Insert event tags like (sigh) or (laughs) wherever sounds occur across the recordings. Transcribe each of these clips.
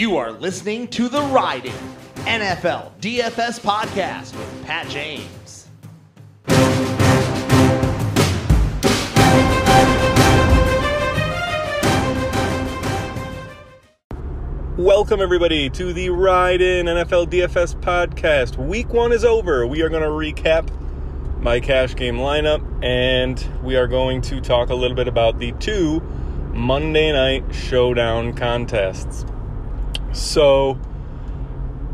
You are listening to the Riding NFL DFS podcast with Pat James. Welcome, everybody, to the Ride In NFL DFS podcast. Week one is over. We are going to recap my cash game lineup and we are going to talk a little bit about the two Monday night showdown contests. So,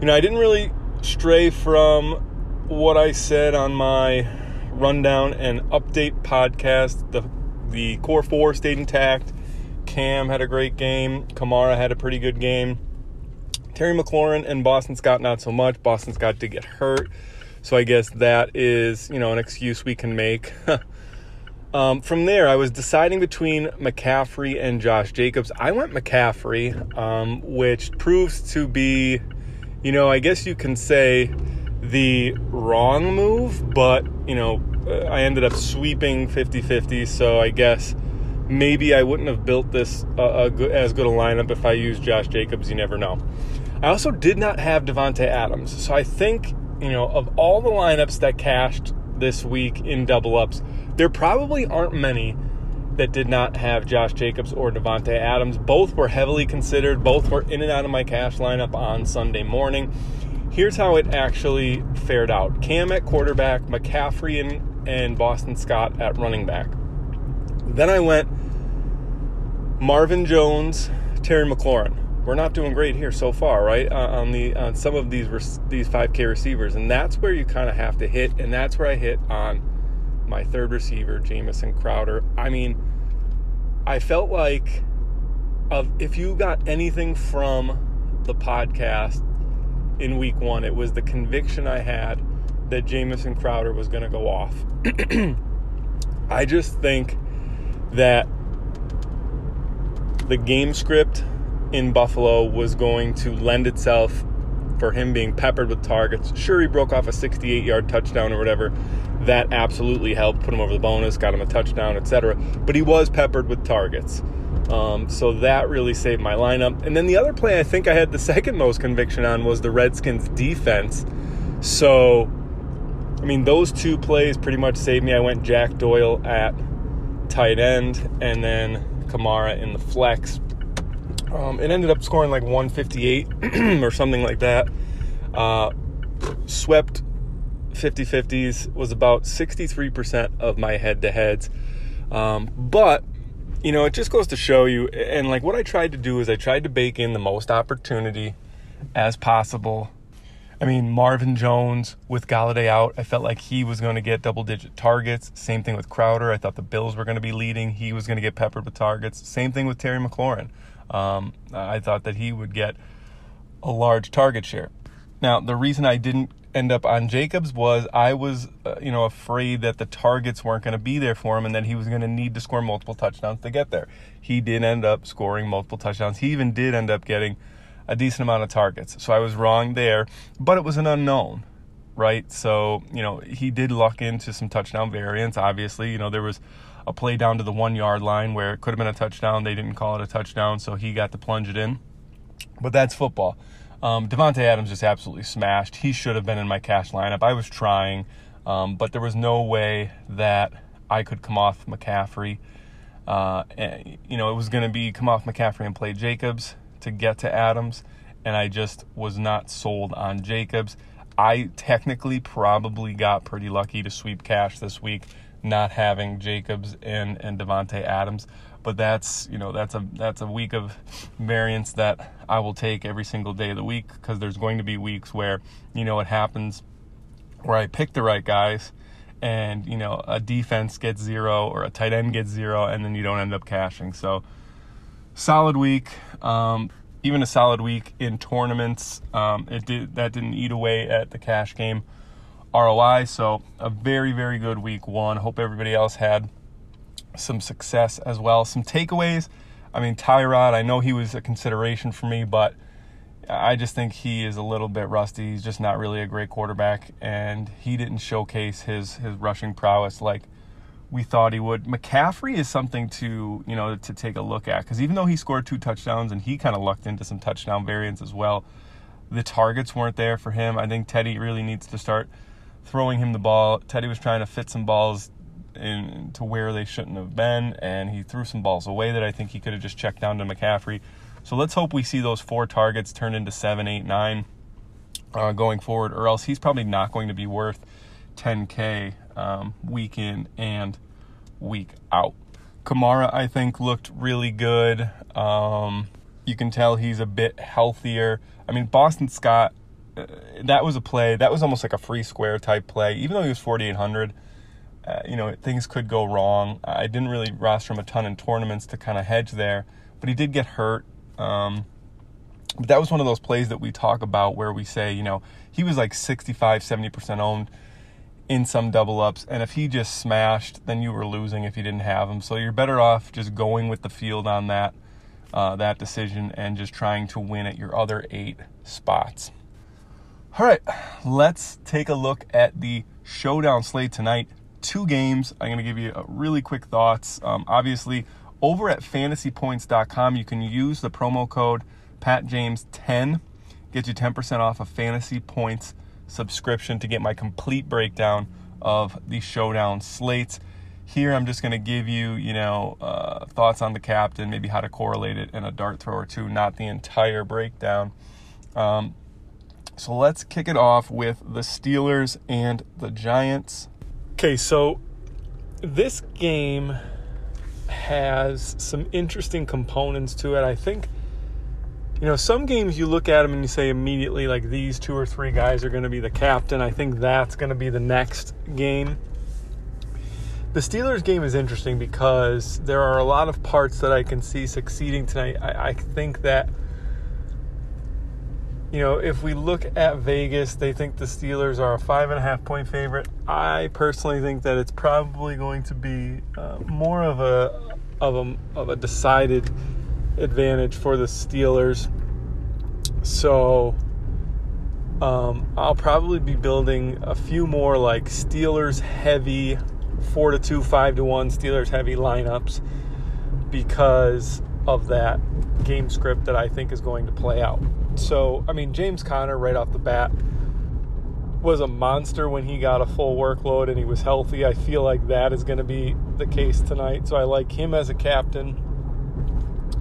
you know, I didn't really stray from what I said on my rundown and update podcast. The the core four stayed intact. Cam had a great game. Kamara had a pretty good game. Terry McLaurin and Boston Scott not so much. Boston Scott did get hurt, so I guess that is you know an excuse we can make. (laughs) um, from there, I was deciding between McCaffrey and Josh Jacobs. I went McCaffrey, um, which proves to be, you know, I guess you can say the wrong move, but you know, I ended up sweeping 50-50, so I guess maybe I wouldn't have built this uh, good, as good a lineup if I used Josh Jacobs. You never know. I also did not have Davante Adams, so I think you know of all the lineups that cashed this week in double ups, there probably aren't many that did not have Josh Jacobs or Davante Adams. Both were heavily considered. Both were in and out of my cash lineup on Sunday morning. Here's how it actually fared out: Cam at quarterback, McCaffrey and, and Boston Scott at running back. Then I went Marvin Jones, Terry McLaurin. We're not doing great here so far, right? Uh, on the on some of these these 5K receivers, and that's where you kind of have to hit, and that's where I hit on my third receiver, Jamison Crowder. I mean, I felt like of if you got anything from the podcast in week one, it was the conviction I had that Jamison Crowder was going to go off. (clears throat) I just think that the game script in Buffalo was going to lend itself for him being peppered with targets. Sure, he broke off a 68 yard touchdown or whatever. That absolutely helped put him over the bonus, got him a touchdown, etc. But he was peppered with targets. Um, so that really saved my lineup. And then the other play I think I had the (laughs) second most conviction on was the Redskins defense. So, I mean, those two plays pretty much saved me. I went Jack Doyle at tight end and then Kamara in the flex. Um, it ended up scoring like 158 (clears throat) or something like that. Uh, swept 50 50s, was about 63% of my head to heads. Um, but, you know, it just goes to show you. And like what I tried to do is I tried to bake in the most opportunity as possible I mean, Marvin Jones with Golladay out, I felt like he was going to get double digit targets. Same thing with Crowder. I thought the Bills were going to be leading. He was going to get peppered with targets. Same thing with Terry McLaurin. Um, I thought that he would get a large target share. Now, the reason I didn't end up on Jacobs was I was, uh, you know, afraid that the targets weren't going to be there for him and that he was going to need to score multiple touchdowns to get there. He did end up scoring multiple touchdowns. He even did end up getting a decent amount of targets. So I was wrong there, but it was an unknown, right? So, you know, he did luck into some touchdown variance. Obviously, you know, there was a play down to the one yard line where it could have been a touchdown. They didn't call it a touchdown, so he got to plunge it in. But that's football. Um, Davante Adams just absolutely smashed. He should have been in my cash lineup. I was trying, um, but there was no way that I could come off McCaffrey. Uh, and, you know, it was going to be come off McCaffrey and play Jacobs to get to Adams, and I just was not sold on Jacobs. I technically probably got pretty lucky to sweep cash this week, not having Jacobs and and Davante Adams. But that's you know that's a that's a week of variance that I will take every single day of the week because there's going to be weeks where you know it happens where I pick the right guys and you know a defense gets zero or a tight end gets zero and then you don't end up cashing. So solid week. Um, even a solid week in tournaments. Um, it did that didn't eat away at the cash game ROI. So a very very good week one. Hope everybody else had some success as well. Some takeaways. I mean Tyrod. I know he was a consideration for me, but I just think he is a little bit rusty. He's just not really a great quarterback, and he didn't showcase his his rushing prowess like we thought he would. McCaffrey is something to you know to take a look at because even though he scored two touchdowns and he kind of lucked into some touchdown variance as well, the targets weren't there for him. I think Teddy really needs to start throwing him the ball. Teddy was trying to fit some balls in to where they shouldn't have been, and he threw some balls away that I think he could have just checked down to McCaffrey. So let's hope we see those four targets turn into seven, eight, nine uh, going forward, or else he's probably not going to be worth 10K um, week in and week out. Kamara, I think, looked really good. Um, you can tell he's a bit healthier. I mean, Boston Scott, that was a play. That was almost like a free square type play. Even though he was 4,800, uh, you know, things could go wrong. I didn't really roster him a ton in tournaments to kind of hedge there, but he did get hurt. Um, but that was one of those plays that we talk about where we say, you know, he was like 65, 70% owned in some double ups. And if he just smashed, then you were losing if you didn't have him. So you're better off just going with the field on that uh, that decision and just trying to win at your other eight spots. All right, let's take a look at the showdown slate tonight. Two games. I'm going to give you a really quick thoughts. Um, obviously, over at fantasypoints.com, you can use the promo code PatJames10. Gets you 10% off a fantasy points subscription to get my complete breakdown of the showdown slates. Here, I'm just going to give you, you know, uh, thoughts on the captain, maybe how to correlate it in a dart throw or two, not the entire breakdown. Um, so let's kick it off with the Steelers and the Giants. Okay, so this game has some interesting components to it. I think you know, some games you look at them and you say immediately, like, these two or three guys are going to be the captain. I think that's going to be the next game. The Steelers game is interesting because there are a lot of parts that I can see succeeding tonight. I, I think that, you know, if we look at Vegas, they think the Steelers are a five and a half point favorite. I personally think that it's probably going to be uh, more of a of a of a decided advantage for the Steelers. So um, I'll probably be building a few more like Steelers heavy, four to two, five to one Steelers heavy lineups because of that game script that I think is going to play out. So I mean, James Conner right off the bat was a monster when he got a full workload and he was healthy. I feel like that is going to be the case tonight. So I like him as a captain.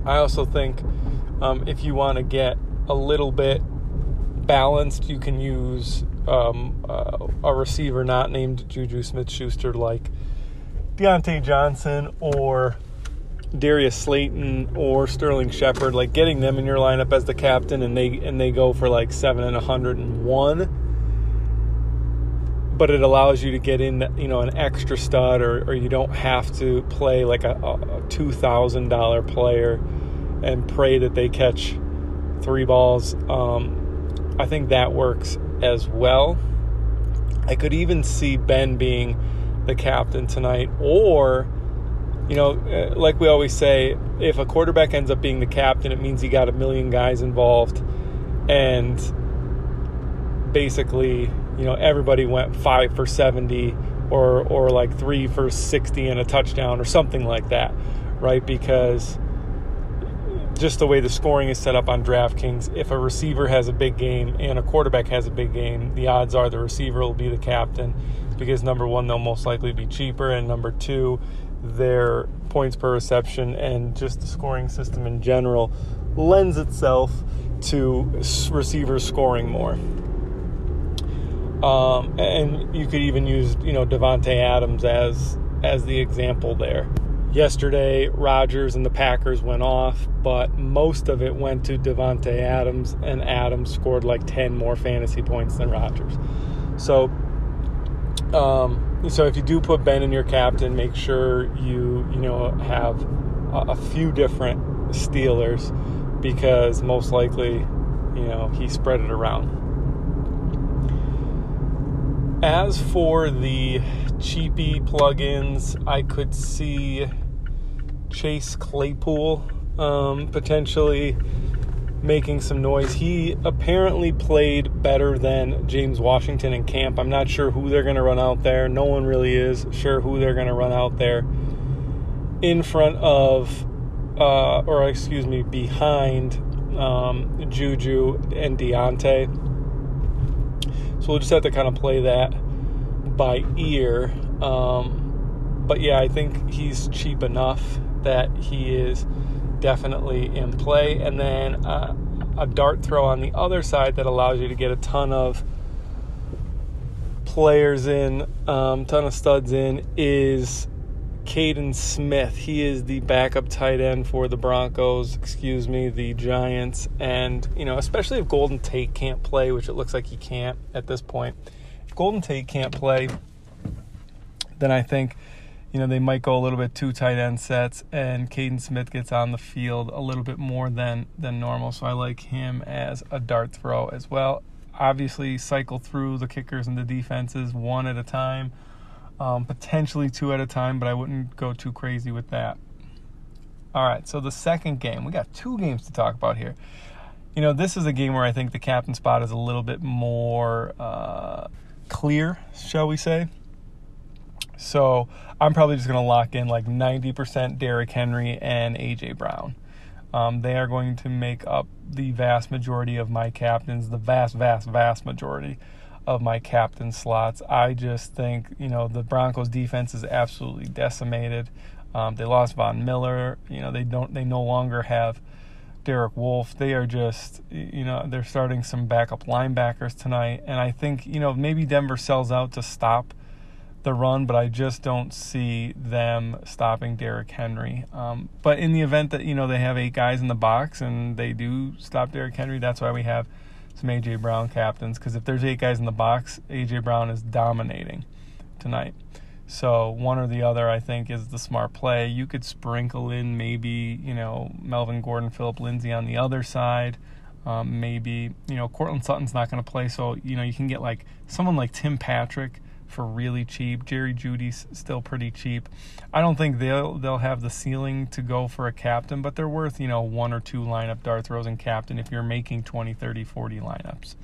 I also think um, if you want to get a little bit balanced, you can use um, uh, a receiver not named Juju Smith Schuster like Diontae Johnson or Darius Slayton or Sterling Shepard, like getting them in your lineup as the captain, and they and they go for like seven and a hundred and one. But it allows you to get in, you know, an extra stud, or, or you don't have to play like a, a two thousand dollar player and pray that they catch three balls. Um, I think that works as well. I could even see Ben being the captain tonight, or, you know, uh, like we always say, if a quarterback ends up being the captain, it means he got a million guys involved, and basically, you know, everybody went five for 70 or, or like three for 60 and a touchdown or something like that, right? Because just the way the scoring is set up on DraftKings, if a receiver has a big game and a quarterback has a big game, the odds are the receiver will be the captain because number one, they'll most likely be cheaper, and number two, their points per reception and just the scoring system in general lends itself to receivers scoring more. Um, and you could even use, you know, Davante Adams as as the example there. Yesterday, Rodgers and the Packers went off, but most of it went to Davante Adams, and Adams scored like 10 more fantasy points than Rodgers. So, um, so if you do put Ben in your captain, make sure you you know have a, a few different Steelers because most likely, you know, he spread it around. As for the cheapy plugins, I could see Chase Claypool um, potentially making some noise. He apparently played better than James Washington in camp. I'm not sure who they're going to run out there. No one really is sure who they're going to run out there in front of, uh, or excuse me, behind um, Juju and Diontae. So we'll just have to kind of play that by ear. Um, but yeah, I think he's cheap enough that he is definitely in play. And then uh, a dart throw on the other side that allows you to get a ton of players in, um, ton of studs in is Kaden Smith. He is the backup tight end for the Broncos, excuse me, the Giants. And, you know, especially if Golden Tate can't play, which it looks like he can't at this point. If Golden Tate can't play, then I think, you know, they might go a little bit two tight end sets and Kaden Smith gets on the field a little bit more than than normal. So I like him as a dart throw as well. Obviously cycle through the kickers and the defenses one at a time um, potentially two at a time, but I wouldn't go too crazy with that. All right, so the second game, we got two games to talk about here. You know, this is a game where I think the captain spot is a little bit more uh, clear, shall we say. So I'm probably just going to lock in like 90% Derrick Henry and AJ Brown. Um, they are going to make up the vast majority of my captains, the vast, vast, vast majority of my captain slots. I just think, you know, the Broncos defense is absolutely decimated. Um, they lost Von Miller. You know, they don't they no longer have Derek Wolfe. They are just, you know, they're starting some backup linebackers tonight. And I think, you know, maybe Denver sells out to stop the run, but I just don't see them stopping Derrick Henry. Um, but in the event that, you know, they have eight guys in the box and they do stop Derrick Henry, that's why we have – some AJ Brown captains because if there's eight guys in the box, AJ Brown is dominating tonight. So one or the other, I think, is the smart play. You could sprinkle in maybe you know Melvin Gordon, Philip Lindsay on the other side. Um, maybe you know Courtland Sutton's not going to play, so you know you can get like someone like Tim Patrick for really cheap. Jerry Jeudy's still pretty cheap. I don't think they'll they'll have the ceiling to go for a captain, but they're worth, you know, one or two lineup dart throws and captain if you're making 20, 30, 40 lineups.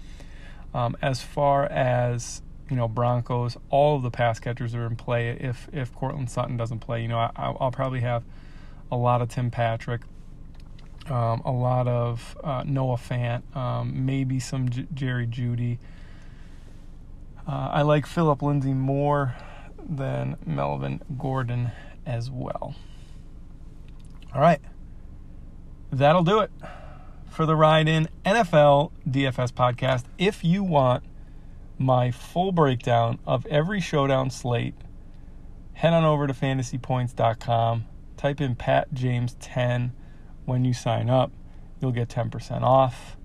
Um, as far as you know, Broncos, all of the pass catchers are in play. If if Courtland Sutton doesn't play, you know, I, will probably have a lot of Tim Patrick, um, a lot of uh, Noah Fant, um, maybe some J- Jerry Jeudy. Uh, I like Philip Lindsay more than Melvin Gordon as well. All right. That'll do it for the Ride In NFL DFS podcast. If you want my full breakdown of every showdown slate, head on over to fantasypoints.com. Type in Pat James 10 when you sign up. You'll get 10% off.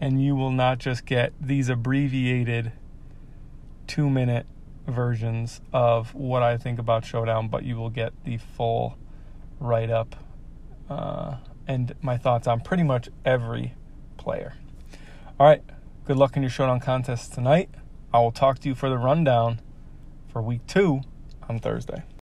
And you will not just get these abbreviated two minute versions of what I think about Showdown, but you will get the full write up uh, and my thoughts on pretty much every player. All right, good luck in your Showdown contest tonight. I will talk to you for the rundown for week two on Thursday.